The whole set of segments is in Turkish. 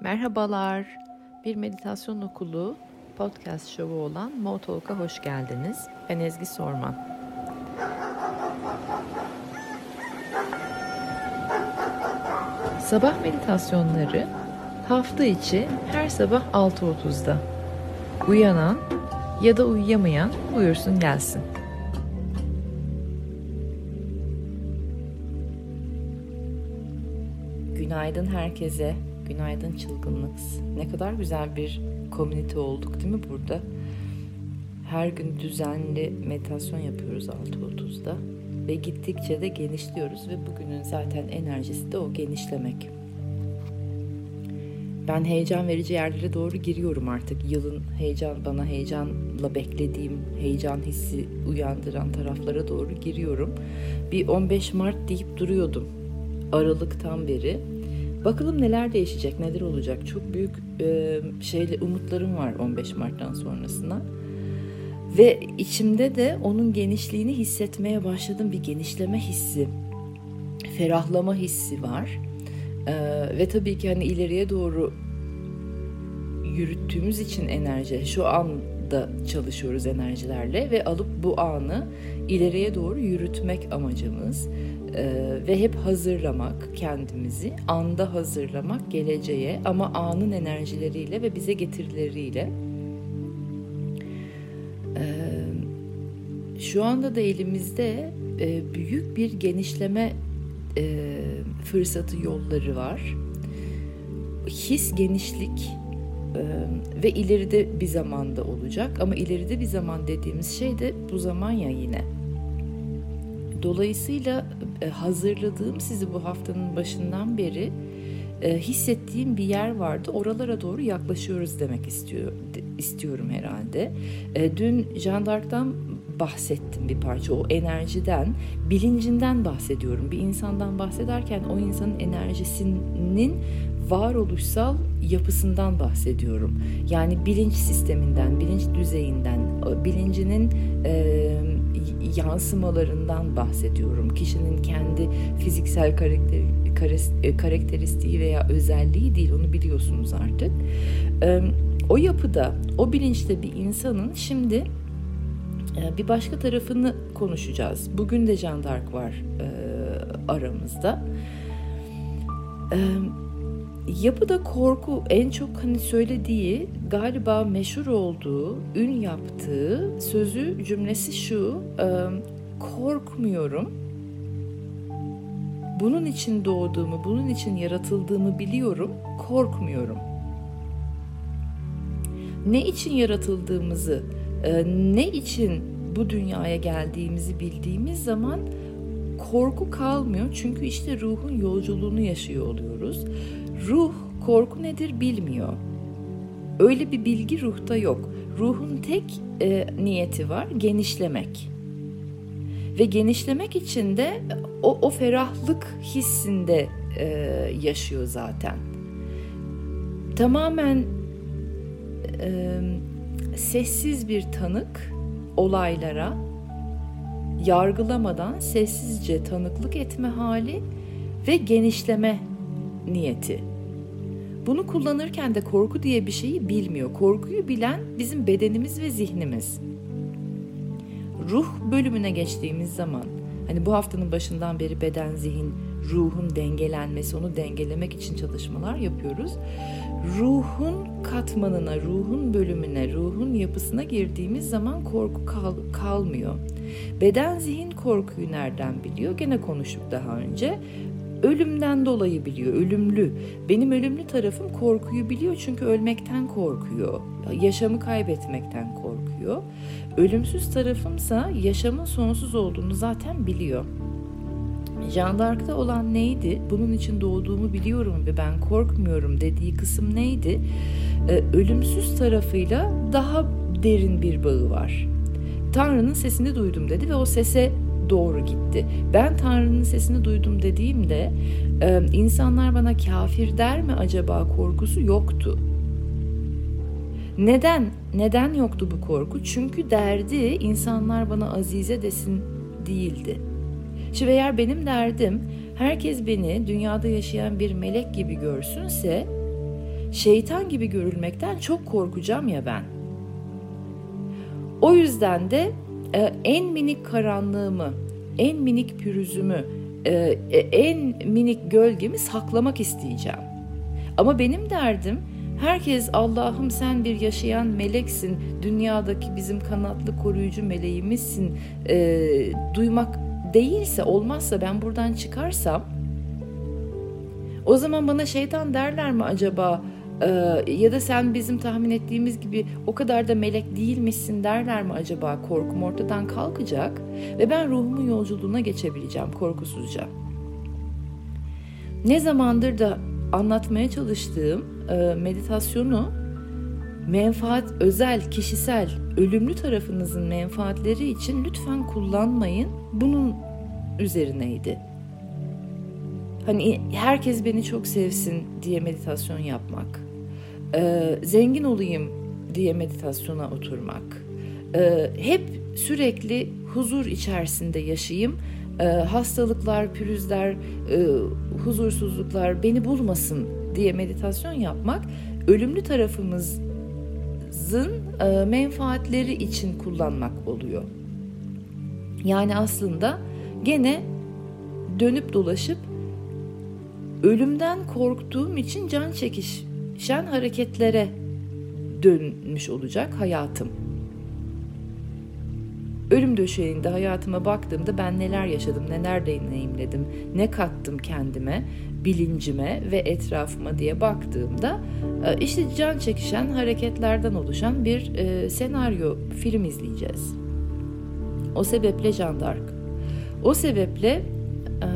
Merhabalar. Bir meditasyon okulu podcast şovu olan Motalk'a hoş geldiniz. Ben Ezgi Sorman. Sabah meditasyonları hafta içi her sabah 6.30'da. Uyanan ya da uyuyamayan buyursun gelsin. Günaydın herkese. Günaydın çılgınlık. Ne kadar güzel bir komünite olduk değil mi burada? Her gün düzenli meditasyon yapıyoruz 6.30'da ve gittikçe de genişliyoruz ve bugünün zaten enerjisi de o genişlemek. Ben heyecan verici yerlere doğru giriyorum artık. Yılın heyecan bana heyecanla beklediğim, heyecan hissi uyandıran taraflara doğru giriyorum. Bir 15 Mart deyip duruyordum. Aralıktan beri Bakalım neler değişecek, neler olacak. Çok büyük e, şeyle umutlarım var 15 Mart'tan sonrasına. Ve içimde de onun genişliğini hissetmeye başladım. Bir genişleme hissi, ferahlama hissi var. E, ve tabii ki hani ileriye doğru yürüttüğümüz için enerji, şu anda çalışıyoruz enerjilerle ve alıp bu anı ileriye doğru yürütmek amacımız ee, ve hep hazırlamak kendimizi, anda hazırlamak geleceğe ama anın enerjileriyle ve bize getirileriyle. Ee, şu anda da elimizde e, büyük bir genişleme e, fırsatı yolları var. His genişlik e, ve ileride bir zamanda olacak ama ileride bir zaman dediğimiz şey de bu zaman ya yine. Dolayısıyla e, hazırladığım sizi bu haftanın başından beri e, hissettiğim bir yer vardı. Oralara doğru yaklaşıyoruz demek istiyor istiyorum herhalde. E, dün Jean d'Arc'tan bahsettim bir parça. O enerjiden, bilincinden bahsediyorum. Bir insandan bahsederken o insanın enerjisinin varoluşsal yapısından bahsediyorum. Yani bilinç sisteminden, bilinç düzeyinden, bilincinin e, yansımalarından bahsediyorum. Kişinin kendi fiziksel karakter, e, karakteristiği veya özelliği değil onu biliyorsunuz artık. O yapıda, o bilinçte bir insanın şimdi e, bir başka tarafını konuşacağız. Bugün de Jean d'Arc var e, aramızda. Evet Yapıda korku en çok hani söylediği galiba meşhur olduğu, ün yaptığı sözü cümlesi şu. korkmuyorum. Bunun için doğduğumu, bunun için yaratıldığımı biliyorum. Korkmuyorum. Ne için yaratıldığımızı, ne için bu dünyaya geldiğimizi bildiğimiz zaman korku kalmıyor. Çünkü işte ruhun yolculuğunu yaşıyor oluyoruz. Ruh korku nedir bilmiyor. Öyle bir bilgi ruhta yok. Ruhun tek e, niyeti var genişlemek. Ve genişlemek için de o, o ferahlık hissinde e, yaşıyor zaten. Tamamen e, sessiz bir tanık olaylara yargılamadan sessizce tanıklık etme hali ve genişleme niyeti. Bunu kullanırken de korku diye bir şeyi bilmiyor. Korkuyu bilen bizim bedenimiz ve zihnimiz. Ruh bölümüne geçtiğimiz zaman hani bu haftanın başından beri beden, zihin, ruhun dengelenmesi, onu dengelemek için çalışmalar yapıyoruz. Ruhun katmanına, ruhun bölümüne, ruhun yapısına girdiğimiz zaman korku kal kalmıyor. Beden zihin korkuyu nereden biliyor? Gene konuştuk daha önce ölümden dolayı biliyor, ölümlü. Benim ölümlü tarafım korkuyu biliyor çünkü ölmekten korkuyor. Yaşamı kaybetmekten korkuyor. Ölümsüz tarafımsa yaşamın sonsuz olduğunu zaten biliyor. Jean d'Arc'ta olan neydi? Bunun için doğduğumu biliyorum ve ben korkmuyorum dediği kısım neydi? Ee, ölümsüz tarafıyla daha derin bir bağı var. Tanrı'nın sesini duydum dedi ve o sese doğru gitti. Ben Tanrı'nın sesini duydum dediğimde insanlar bana kafir der mi acaba korkusu yoktu. Neden? Neden yoktu bu korku? Çünkü derdi insanlar bana azize desin değildi. Şimdi eğer benim derdim herkes beni dünyada yaşayan bir melek gibi görsünse şeytan gibi görülmekten çok korkacağım ya ben. O yüzden de en minik karanlığımı, en minik pürüzümü, e, e, en minik gölgemi saklamak isteyeceğim. Ama benim derdim herkes Allah'ım sen bir yaşayan meleksin, dünyadaki bizim kanatlı koruyucu meleğimizsin e, duymak değilse olmazsa ben buradan çıkarsam o zaman bana şeytan derler mi acaba? Ee, ya da sen bizim tahmin ettiğimiz gibi o kadar da melek değilmişsin derler mi acaba? Korkum ortadan kalkacak ve ben ruhumun yolculuğuna geçebileceğim korkusuzca. Ne zamandır da anlatmaya çalıştığım e, meditasyonu menfaat özel, kişisel, ölümlü tarafınızın menfaatleri için lütfen kullanmayın. Bunun üzerineydi. Hani herkes beni çok sevsin diye meditasyon yapmak. Ee, zengin olayım diye meditasyona oturmak. Ee, hep sürekli huzur içerisinde yaşayayım. Ee, hastalıklar, pürüzler, e, huzursuzluklar beni bulmasın diye meditasyon yapmak ölümlü tarafımızın e, menfaatleri için kullanmak oluyor. Yani aslında gene dönüp dolaşıp ölümden korktuğum için can çekişen hareketlere dönmüş olacak hayatım. Ölüm döşeğinde hayatıma baktığımda ben neler yaşadım, neler deneyimledim, ne kattım kendime, bilincime ve etrafıma diye baktığımda e, işte can çekişen hareketlerden oluşan bir e, senaryo film izleyeceğiz. O sebeple Jean d'Arc. O sebeple e,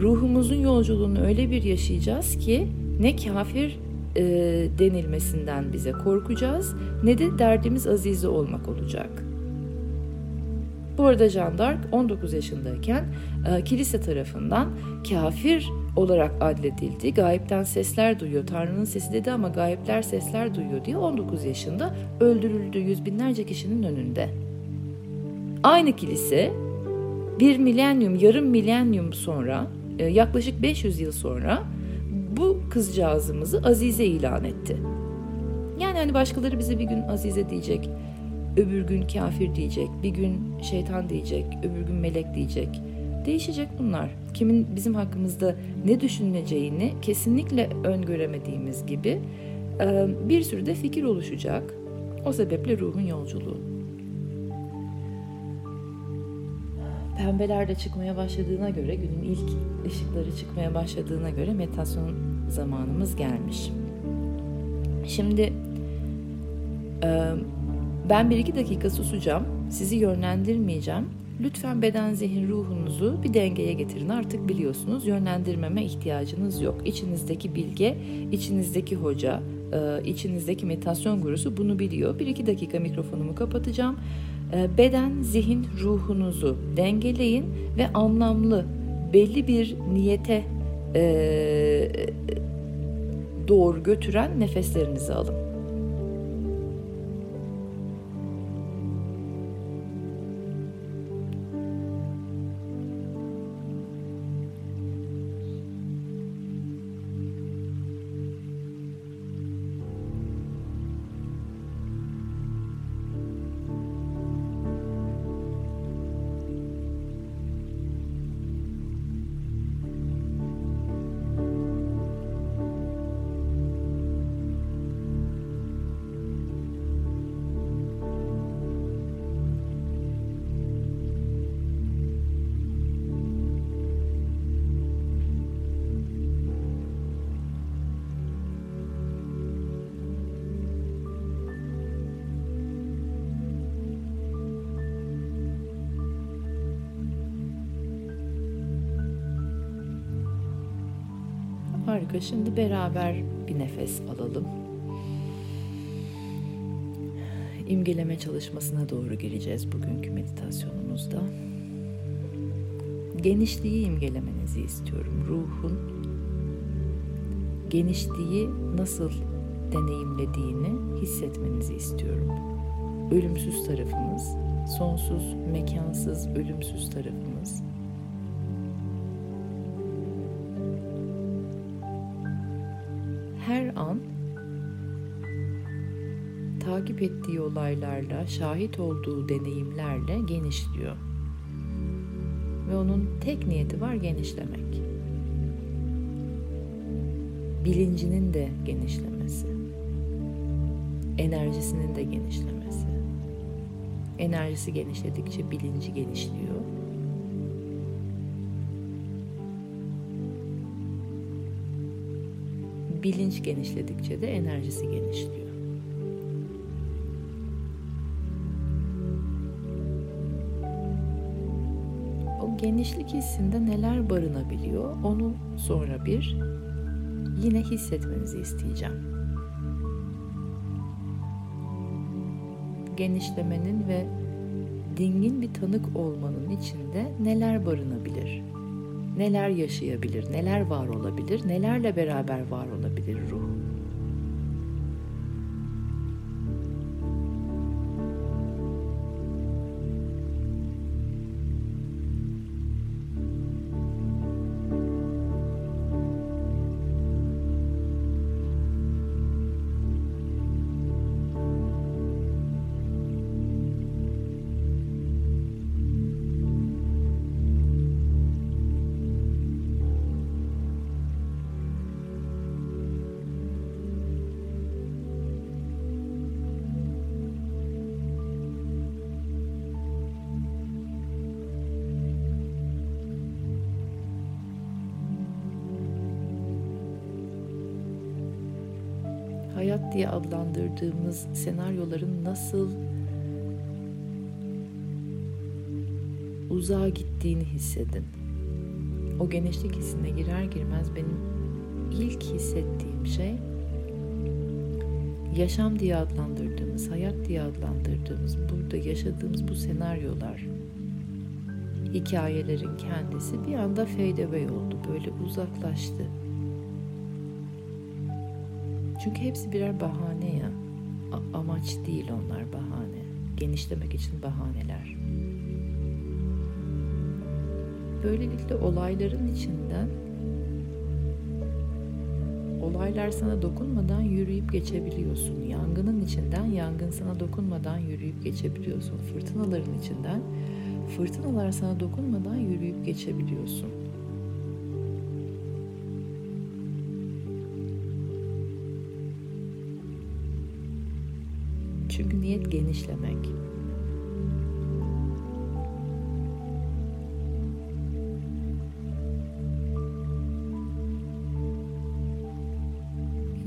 ruhumuzun yolculuğunu öyle bir yaşayacağız ki ne kafir e, denilmesinden bize korkacağız ne de derdimiz azize olmak olacak. Bu arada Jean d'Arc 19 yaşındayken e, kilise tarafından kafir olarak adledildi. Gayipten sesler duyuyor. Tanrı'nın sesi dedi ama gayipler sesler duyuyor diye 19 yaşında öldürüldü yüz binlerce kişinin önünde. Aynı kilise bir milenyum, yarım milenyum sonra e, yaklaşık 500 yıl sonra bu kızcağızımızı Azize ilan etti. Yani hani başkaları bize bir gün Azize diyecek, öbür gün kafir diyecek, bir gün şeytan diyecek, öbür gün melek diyecek. Değişecek bunlar. Kimin bizim hakkımızda ne düşüneceğini kesinlikle öngöremediğimiz gibi e, bir sürü de fikir oluşacak. O sebeple ruhun yolculuğu. pembeler de çıkmaya başladığına göre, günün ilk ışıkları çıkmaya başladığına göre meditasyon zamanımız gelmiş. Şimdi ben bir iki dakika susacağım. Sizi yönlendirmeyeceğim. Lütfen beden, zihin, ruhunuzu bir dengeye getirin. Artık biliyorsunuz yönlendirmeme ihtiyacınız yok. İçinizdeki bilge, içinizdeki hoca, içinizdeki meditasyon gurusu bunu biliyor. Bir iki dakika mikrofonumu kapatacağım. Ee, beden, zihin, ruhunuzu dengeleyin ve anlamlı belli bir niyete e, doğru götüren nefeslerinizi alın. Harika. Şimdi beraber bir nefes alalım. İmgeleme çalışmasına doğru gireceğiz bugünkü meditasyonumuzda. Genişliği imgelemenizi istiyorum. Ruhun genişliği nasıl deneyimlediğini hissetmenizi istiyorum. Ölümsüz tarafımız, sonsuz, mekansız, ölümsüz tarafımız ettiği olaylarla, şahit olduğu deneyimlerle genişliyor. Ve onun tek niyeti var genişlemek. Bilincinin de genişlemesi. Enerjisinin de genişlemesi. Enerjisi genişledikçe bilinci genişliyor. Bilinç genişledikçe de enerjisi genişliyor. Genişlik hissinde neler barınabiliyor onu sonra bir yine hissetmenizi isteyeceğim. Genişlemenin ve dingin bir tanık olmanın içinde neler barınabilir? Neler yaşayabilir? Neler var olabilir? Nelerle beraber var olabilir ruh? Diye adlandırdığımız senaryoların nasıl uzağa gittiğini hissedin. O genişlik hissine girer girmez benim ilk hissettiğim şey yaşam diye adlandırdığımız, hayat diye adlandırdığımız, burada yaşadığımız bu senaryolar, hikayelerin kendisi bir anda fade away oldu, böyle uzaklaştı. Çünkü hepsi birer bahane ya. A- amaç değil onlar bahane. Genişlemek için bahaneler. Böylelikle olayların içinden olaylar sana dokunmadan yürüyüp geçebiliyorsun. Yangının içinden yangın sana dokunmadan yürüyüp geçebiliyorsun. Fırtınaların içinden fırtınalar sana dokunmadan yürüyüp geçebiliyorsun. Çünkü niyet genişlemek.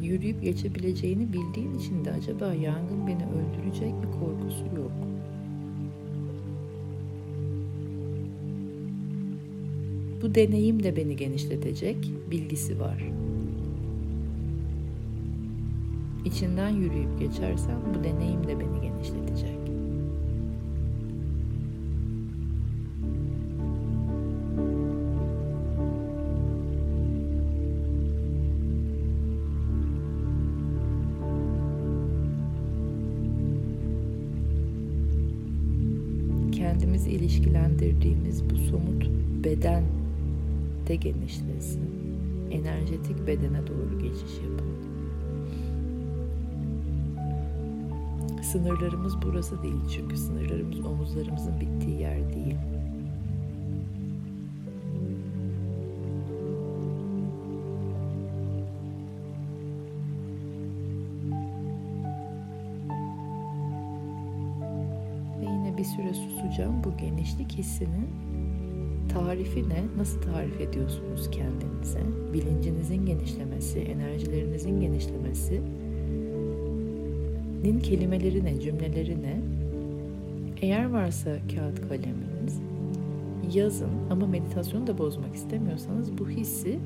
Yürüyüp geçebileceğini bildiğin için de acaba yangın beni öldürecek mi korkusu yok. Bu deneyim de beni genişletecek bilgisi var. İçinden yürüyüp geçersem bu deneyim de beni genişletecek. Kendimizi ilişkilendirdiğimiz bu somut beden de genişlesin. Enerjetik bedene doğru geçiş yapalım. Sınırlarımız burası değil çünkü sınırlarımız omuzlarımızın bittiği yer değil. Ve yine bir süre susacağım. Bu genişlik hissinin tarifi ne? Nasıl tarif ediyorsunuz kendinize? Bilincinizin genişlemesi, enerjilerinizin genişlemesi nin kelimeleri ne, cümleleri ne? Eğer varsa kağıt kaleminiz yazın ama meditasyonu da bozmak istemiyorsanız bu hissi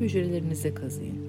hücrelerinize kazıyın.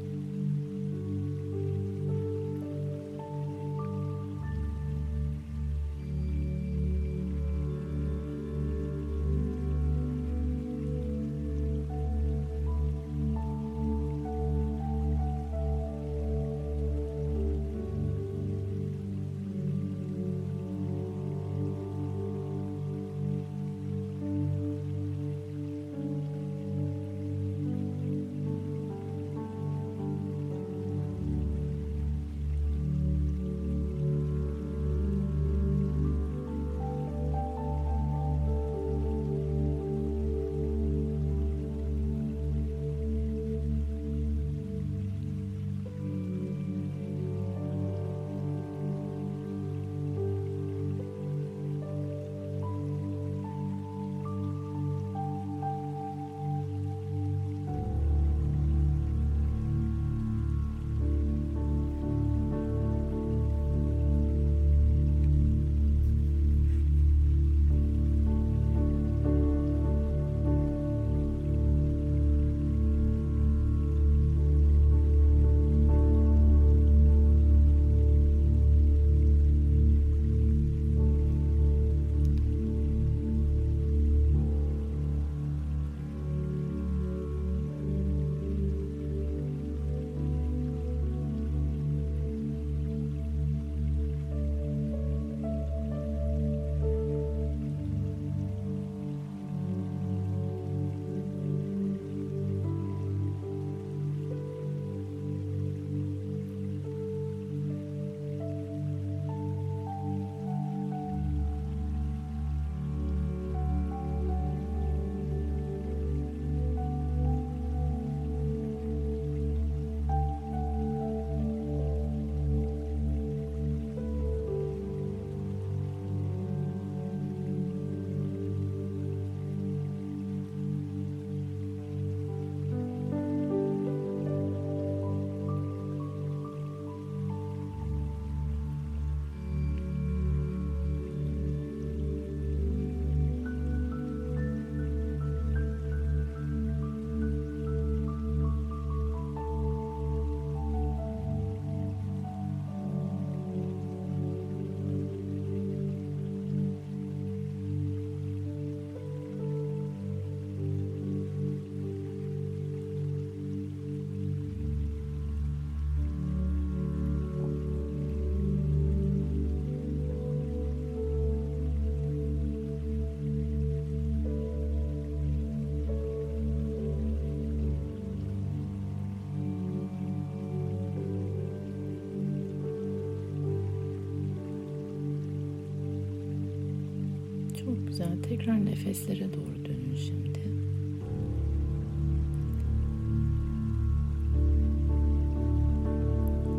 Nefeslere doğru dönün şimdi.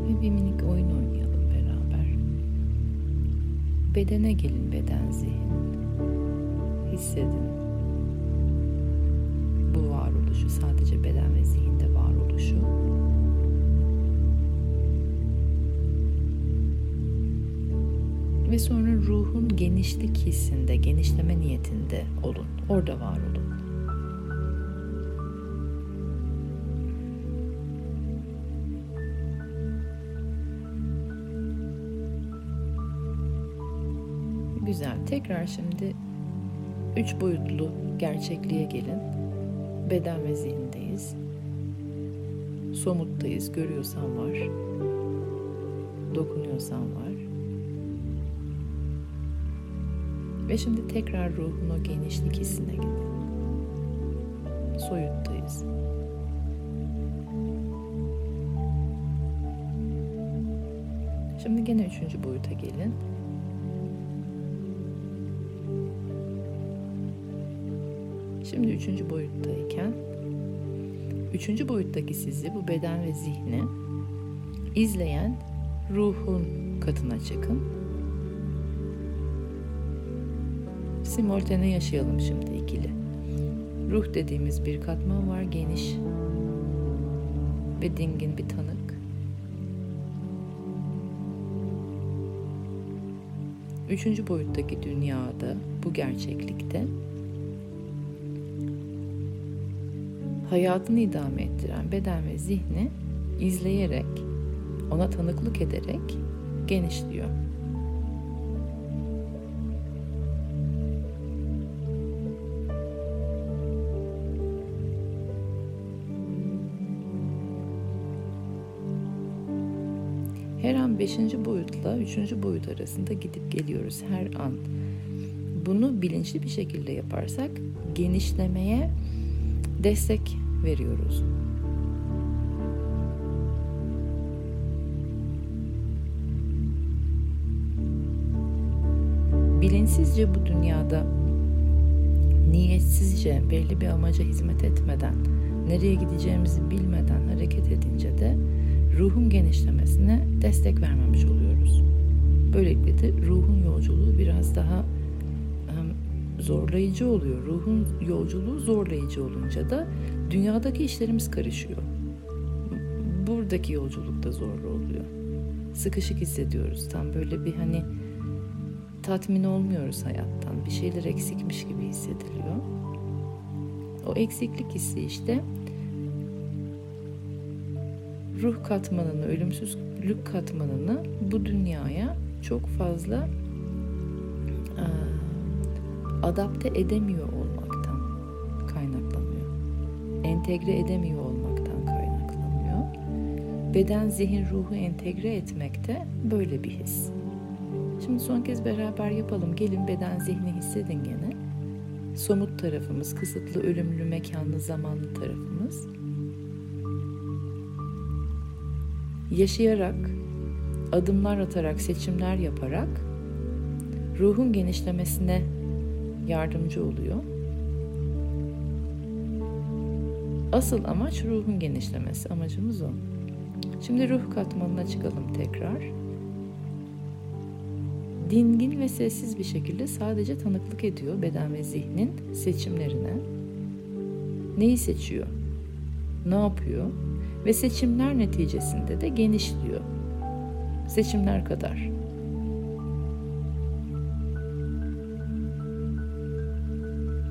Ve bir minik oyun oynayalım beraber. Bedene gelin beden zihin. Hissedin. Bu varoluşu sadece beden ve zihinde varoluşu. Ve sonra ruhun genişlik hissinde, genişleme niyetinde olun. Orada var olun. Güzel. Tekrar şimdi üç boyutlu gerçekliğe gelin. Beden ve zihindeyiz. Somuttayız. Görüyorsan var. Dokunuyorsan var. Ve şimdi tekrar ruhun o genişlik hissine gidin. Soyuttayız. Şimdi gene üçüncü boyuta gelin. Şimdi üçüncü boyuttayken üçüncü boyuttaki sizi bu beden ve zihni izleyen ruhun katına çıkın. Simultane yaşayalım şimdi ikili. Ruh dediğimiz bir katman var geniş ve dingin bir tanık. Üçüncü boyuttaki dünyada, bu gerçeklikte hayatını idame ettiren beden ve zihni izleyerek, ona tanıklık ederek genişliyor. Beşinci boyutla üçüncü boyut arasında gidip geliyoruz her an. Bunu bilinçli bir şekilde yaparsak genişlemeye destek veriyoruz. Bilinçsizce bu dünyada niyetsizce belli bir amaca hizmet etmeden, nereye gideceğimizi bilmeden hareket edince de ruhun genişlemesine destek vermemiş oluyoruz. Böylelikle de ruhun yolculuğu biraz daha zorlayıcı oluyor. Ruhun yolculuğu zorlayıcı olunca da dünyadaki işlerimiz karışıyor. Buradaki yolculuk da zorlu oluyor. Sıkışık hissediyoruz. Tam böyle bir hani tatmin olmuyoruz hayattan. Bir şeyler eksikmiş gibi hissediliyor. O eksiklik hissi işte ruh katmanını, ölümsüzlük katmanını bu dünyaya çok fazla adapte edemiyor olmaktan kaynaklanıyor. Entegre edemiyor olmaktan kaynaklanıyor. Beden, zihin, ruhu entegre etmekte böyle bir his. Şimdi son kez beraber yapalım. Gelin beden, zihni hissedin gene. Somut tarafımız, kısıtlı, ölümlü, mekanlı, zamanlı tarafımız. Yaşayarak, adımlar atarak, seçimler yaparak ruhun genişlemesine yardımcı oluyor. Asıl amaç ruhun genişlemesi. Amacımız o. Şimdi ruh katmanına çıkalım tekrar. Dingin ve sessiz bir şekilde sadece tanıklık ediyor beden ve zihnin seçimlerine. Neyi seçiyor? Ne yapıyor? Ve seçimler neticesinde de genişliyor. Seçimler kadar.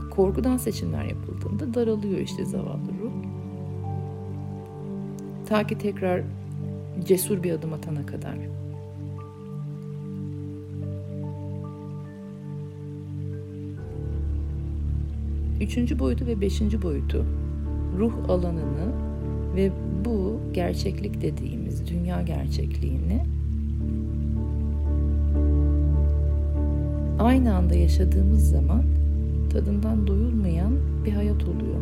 korkudan seçimler yapıldığında daralıyor işte zavallı ruh. Ta ki tekrar cesur bir adım atana kadar. Üçüncü boyutu ve beşinci boyutu, ruh alanını ve bu gerçeklik dediğimiz dünya gerçekliğini aynı anda yaşadığımız zaman tadından doyulmayan bir hayat oluyor.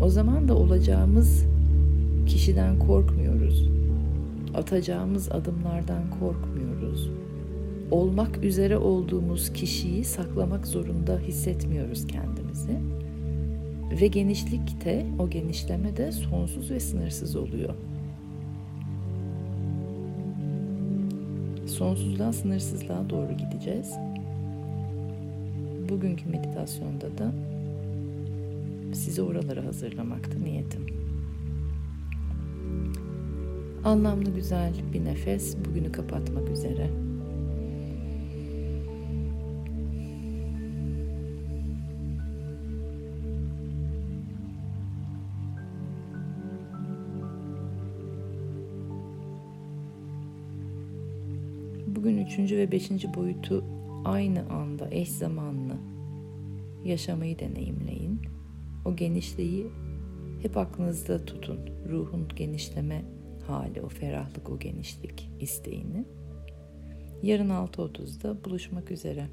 O zaman da olacağımız kişiden korkmuyoruz. Atacağımız adımlardan korkmuyoruz. Olmak üzere olduğumuz kişiyi saklamak zorunda hissetmiyoruz kendimizi. Ve genişlik de, o genişleme de sonsuz ve sınırsız oluyor. Sonsuzluğa, sınırsızlığa doğru gideceğiz. Bugünkü meditasyonda da sizi oralara hazırlamaktı niyetim. Anlamlı güzel bir nefes bugünü kapatmak üzere. Üçüncü ve beşinci boyutu aynı anda eş zamanlı yaşamayı deneyimleyin. O genişliği hep aklınızda tutun. Ruhun genişleme hali, o ferahlık, o genişlik isteğini. Yarın 6.30'da buluşmak üzere.